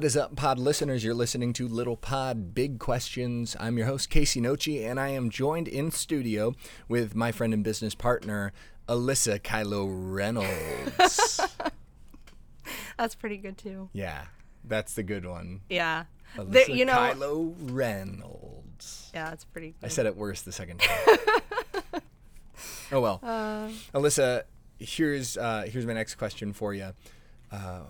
What is up, pod listeners? You're listening to Little Pod Big Questions. I'm your host, Casey Nochi, and I am joined in studio with my friend and business partner, Alyssa Kylo Reynolds. That's pretty good too. yeah, that's the good one. Yeah. Alyssa There- you know, Kylo Reynolds. yeah, that's pretty good. I said it worse the second time. oh well. Uh, Alyssa, here's uh, here's my next question for you. Uh,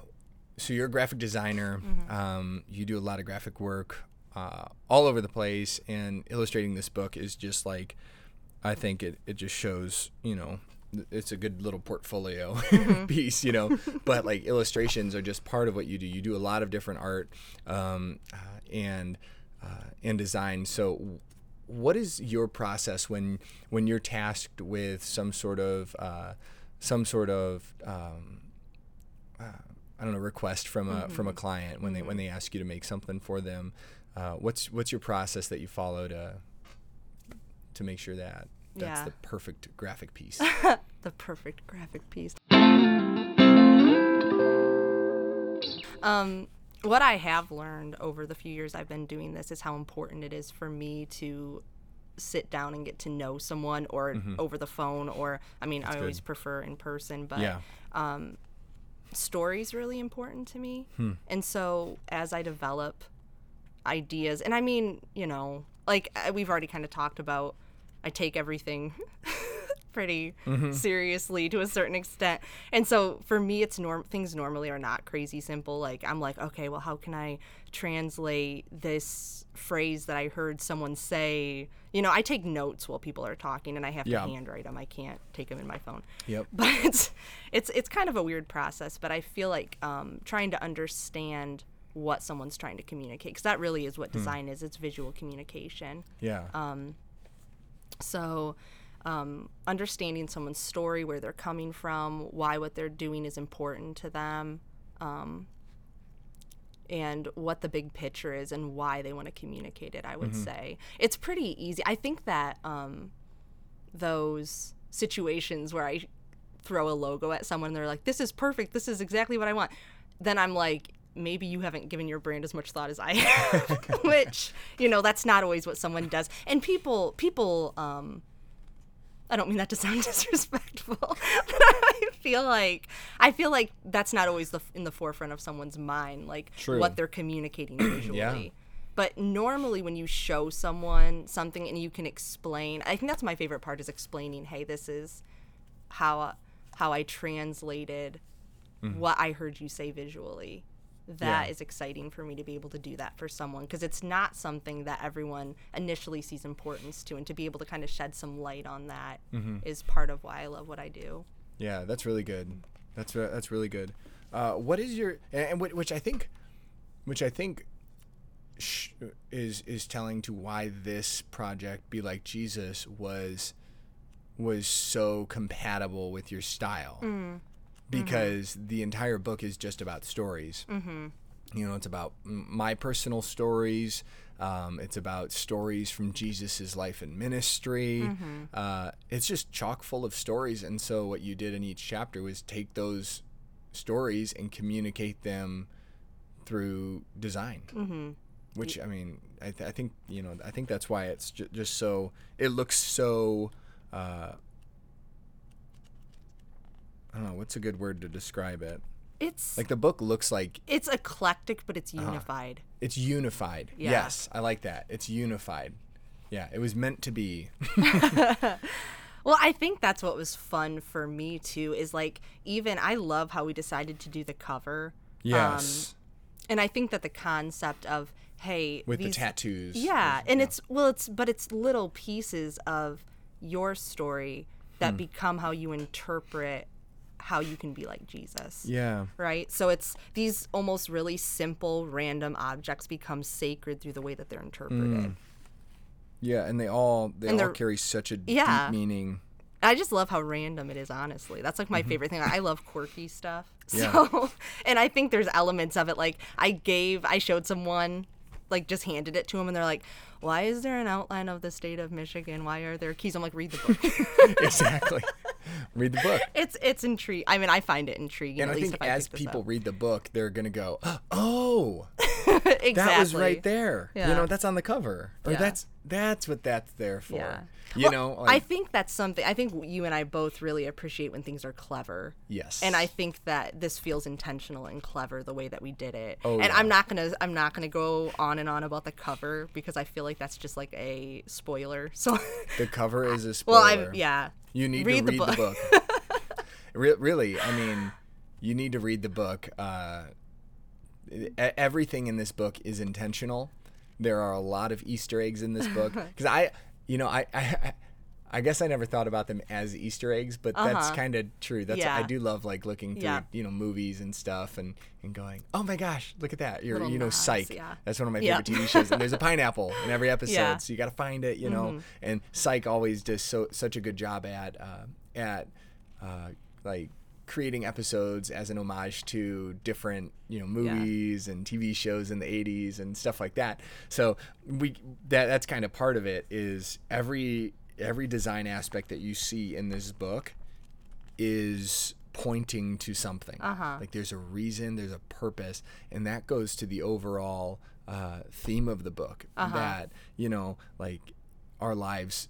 so you're a graphic designer. Mm-hmm. Um, you do a lot of graphic work uh, all over the place, and illustrating this book is just like, I think it, it just shows, you know, it's a good little portfolio Mm-hmm. piece, you know. but like illustrations are just part of what you do. You do a lot of different art um, uh, and uh, and design. So what is your process when when you're tasked with some sort of uh, some sort of um, uh, I don't know request from a from a client when they when they ask you to make something for them? Uh, what's what's your process that you follow to to make sure that that's Yeah. the perfect graphic piece? the perfect graphic piece. Um, what I have learned over the few years I've been doing this is how important it is for me to sit down and get to know someone or over the phone or I mean I always prefer in person but yeah. Stories really important to me. Hmm. And so as I develop ideas, and I mean, you know, like we've already kind of talked about, I take everything pretty Mm-hmm. seriously to a certain extent. And so for me, it's norm things normally are not crazy simple. Like I'm like, okay, well, how can I translate this phrase that I heard someone say? You know, I take notes while people are talking, and I have Yeah. to handwrite them. I can't take them in my phone Yep. but it's it's it's kind of a weird process but i feel like um, trying to understand what someone's trying to communicate because that really is Hmm. what design is it's visual communication Yeah. Um, so um, understanding someone's story where they're coming from why what they're doing is important to them um, and what the big picture is and why they want to communicate it i would say it's pretty easy i think that um, those situations where I throw a logo at someone and they're like, this is perfect. This is exactly what I want. Then I'm like, maybe you haven't given your brand as much thought as I have, which, you know, that's not always what someone does. And people, people, um, I don't mean that to sound disrespectful, but I feel like I feel like that's not always the in the forefront of someone's mind, like True. what they're communicating visually. But normally, when you show someone something and you can explain, I think that's my favorite part is explaining. Hey, this is how how I translated mm-hmm. what I heard you say visually. That is Yeah. exciting for me to be able to do that for someone because it's not something that everyone initially sees importance to, and to be able to kind of shed some light on that mm-hmm. is part of why I love what I do. Yeah, that's really good. That's re- that's really good. Uh, what is your and, and whi- which I think, which I think, sh- is is telling to why this project, be like Jesus, was was so compatible with your style, mm. Because the entire book is just about stories. Mm-hmm. You know, it's about my personal stories. Um, it's about stories from Jesus's life and ministry. Uh, it's just chock full of stories. And so, what you did in each chapter was take those stories and communicate them through design. Mm-hmm. Which I mean, I, th- I think you know, I think that's why it's ju- just so. It looks so. Uh, I don't know what's a good word to describe it. It's Like the book looks like it's eclectic, but it's unified. it's unified. Yeah. Yes, I like that. It's unified. Yeah, it was meant to be. Well, I think that's what was fun for me too. Is like even I love how we decided to do the cover. Yes. and I think that the concept of hey With the tattoos. Yeah, and it's well, it's but it's little pieces of your story Hmm. that become how you interpret how you can be like Jesus. Yeah. Right? So it's these almost really simple random objects become sacred through the way that they're interpreted. Mm. Yeah, and they all they And all carry such a Yeah. deep meaning. I just love how random it is, honestly. That's like my mm-hmm. favorite thing. I love quirky stuff. So, Yeah. and I think there's elements of it. Like, I gave, I showed someone, like, just handed it to them, and they're like, why is there an outline of the state of Michigan? Why are there keys? I'm like, read the book. exactly. read the book. It's it's intriguing. I mean, I find it intriguing. And I think I as pick people read the book, they're gonna go, "Oh, exactly. that was right there. You know, that's on the cover, or Yeah. that's that's what that's there for." Yeah. You Well, know, I think that's something. I think you and I both really appreciate when things are clever. yes, And I think that this feels intentional and clever the way that we did it. Oh, and yeah. I'm not gonna I'm not gonna go on and on about the cover because I feel like that's just like a spoiler. So the cover is a spoiler. well, I yeah. You need Read to read the book. book. Re- really, I mean, you need to read the book. Uh, everything in this book is intentional. There are a lot of Easter eggs in this book because I, you know, I, I, I guess I never thought about them as Easter eggs, but that's Uh-huh. kind of true. That's I do love like looking through, Yeah. you know, movies and stuff and and going, oh my gosh, look at that. You're, Little you know, nods, Psych. yeah. That's one of my favorite TV shows, and there's a pineapple in every episode, Yeah. so you got to find it, you know. And Psych always does so such a good job at uh, at uh, like creating episodes as an homage to different you know movies and TV shows in the 80s and stuff like that. So we that that's kind of part of it is every every design aspect that you see in this book is pointing to something. Uh-huh. Like there's a reason, there's a purpose, and that goes to the overall uh, theme of the book. Uh-huh. That you know, like our lives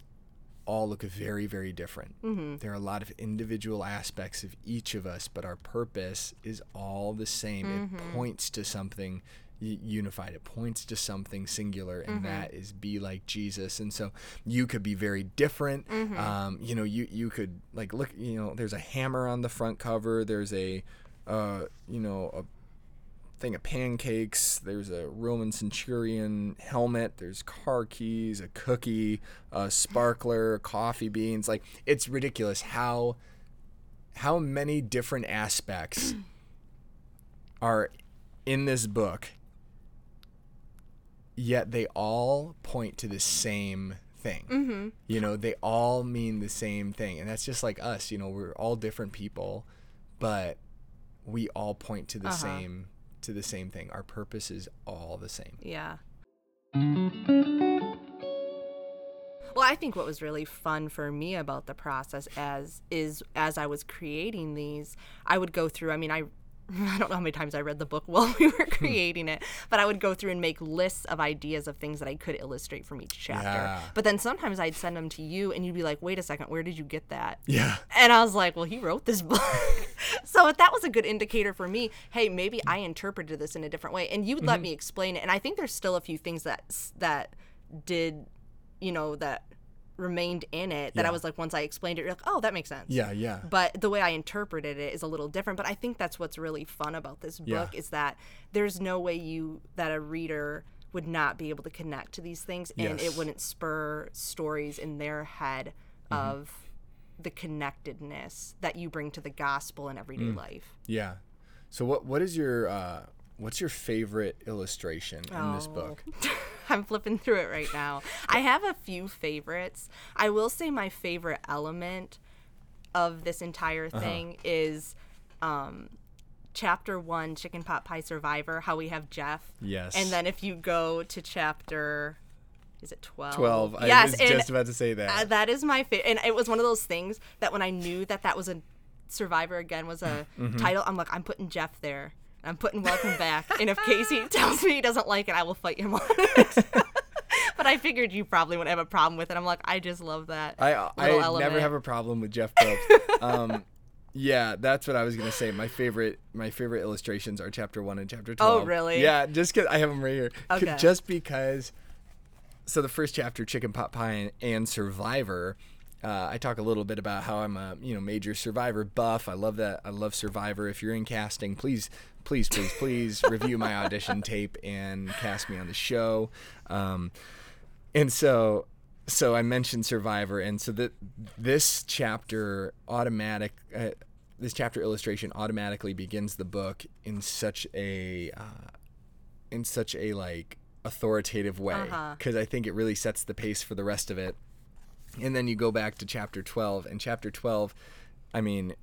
all look very, very different. Mm-hmm. There are a lot of individual aspects of each of us, but our purpose is all the same. Mm-hmm. It points to something unified. It points to something singular, Mm-hmm. and that is be like Jesus. And so you could be very different. Mm-hmm. Um, you know, you you could like look. You know, there's a hammer on the front cover. There's a, uh, you know, a thing of pancakes. There's a Roman centurion helmet. There's car keys, a cookie, a sparkler, coffee beans. Like it's ridiculous how how many different aspects are in this book. Yet they all point to the same thing. Mm-hmm. You know, they all mean the same thing. And that's just like us, you know, we're all different people, but we all point to the Uh-huh. same to the same thing. Our purpose is all the same. Yeah. Well, I think what was really fun for me about the process as is as I was creating these, I would go through. I mean, I I don't know how many times I read the book while we were creating it, but I would go through and make lists of ideas of things that I could illustrate from each chapter. Yeah. But then sometimes I'd send them to you, and you'd be like, "Wait a second, where did you get that?" Yeah. And I was like, well, he wrote this book. so if that was a good indicator for me, hey, maybe I interpreted this in a different way. And you would Mm-hmm. let me explain it. And I think there's still a few things that that did, you know, that remained in it that I was like, once I explained it, you're like, oh, that makes sense. Yeah, yeah. But the way I interpreted it is a little different. But I think that's what's really fun about this Yeah. book is that there's no way you that a reader would not be able to connect to these things and Yes. it wouldn't spur stories in their head Mm-hmm. of the connectedness that you bring to the gospel in everyday Mm. life. Yeah. So what what is your uh what's your favorite illustration in this Oh. book? I'm flipping through it right now. I have a few favorites. I will say my favorite element of this entire Uh-huh. thing is um, chapter one, Chicken Pot Pie Survivor, how we have Jeff. Yes. And then if you go to chapter, is it 12? 12. I Yes. was and just about to say that. that is my favorite. And it was one of those things that when I knew that that was a Survivor again was a Mm-hmm. title, I'm like, I'm putting Jeff there. I'm putting Welcome Back. and if Casey tells me he doesn't like it, I will fight him on it. but I figured you probably wouldn't have a problem with it. I'm like, I just love that. I I little never have a problem with Jeff Probst. um, yeah, that's what I was gonna say. My favorite my favorite illustrations are chapter one and chapter twelve. Oh, really? Yeah, just cause I have them right here. Okay. Just because. So the first chapter, Chicken Pot Pie and Survivor. Uh, I talk a little bit about how I'm a you know major Survivor buff. I love that. I love Survivor. If you're in casting, please, please, please, please review my audition tape and cast me on the show. Um, and so so I mentioned Survivor, and so that this chapter automatic uh, this chapter illustration automatically begins the book in such a uh, in such a like authoritative way Uh-huh. because I think it really sets the pace for the rest of it. And then you go back to chapter 12, and chapter 12, I mean,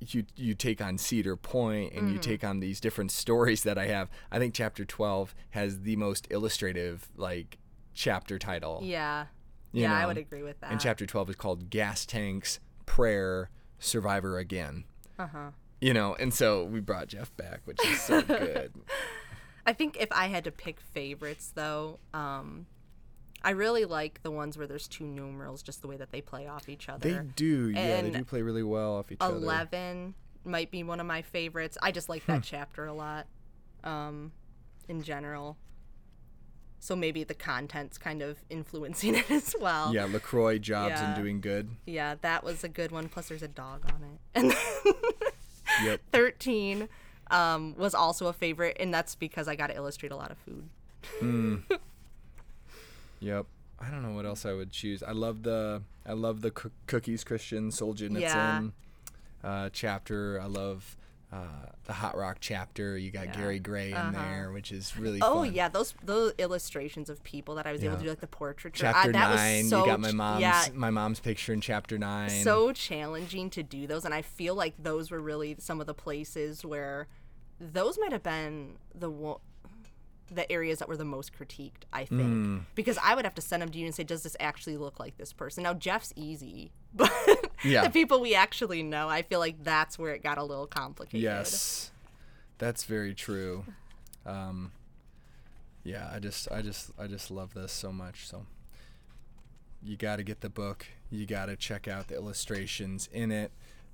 you you take on Cedar Point and Mm-hmm. you take on these different stories that I have. I think chapter 12 has the most illustrative like chapter title. yeah. you yeah, I would agree with that. And chapter 12 is called Gas Tanks, Prayer, Survivor again. Uh huh. You know, and so we brought Jeff back, which is so good. I think if I had to pick favorites, though, um, I really like the ones where there's two numerals, just the way that they play off each other. They do, yeah, they do play really well off each other. Eleven might be one of my favorites. I just like that chapter a lot, um, in general. So maybe the content's kind of influencing it as well. Yeah, Lacroix jobs Yeah. and doing good. Yeah, that was a good one. Plus, there's a dog on it. And Yep. 13 um, was also a favorite, and that's because I got to illustrate a lot of food. Yep. I don't know what else I would choose. I love the I love the coo- cookies Christian Solzhenitsyn Yeah. uh, chapter. I love uh, the Hot Rock chapter. You got Yeah. Gary Gray in Uh-huh. there, which is really Oh fun. yeah, those those illustrations of people that I was able to do, like the portraiture. Chapter I, that nine, was so you got my mom's yeah, my mom's picture in chapter nine. so challenging to do those, and I feel like those were really some of the places where those might have been the the areas that were the most critiqued. I think Mm. because I would have to send them to you and say, "Does this actually look like this person?" Now Jeff's easy, but Yeah. the people we actually know, I feel like that's where it got a little complicated. Yes, that's very true. Um, yeah, I just, I just, I just love this so much. So you got to get the book. You got to check out the illustrations in it.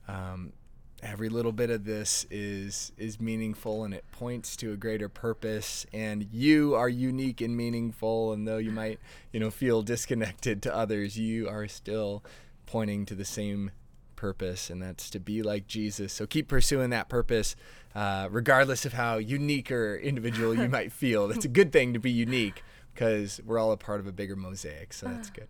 Um, every little bit of this is is meaningful and it points to a greater purpose. And you are unique and meaningful and though you might you know feel disconnected to others you are still pointing to the same purpose and that's to be like jesus. So keep pursuing that purpose uh, regardless of how unique or individual you might feel. That's a good thing to be unique because we're all a part of a bigger mosaic so that's good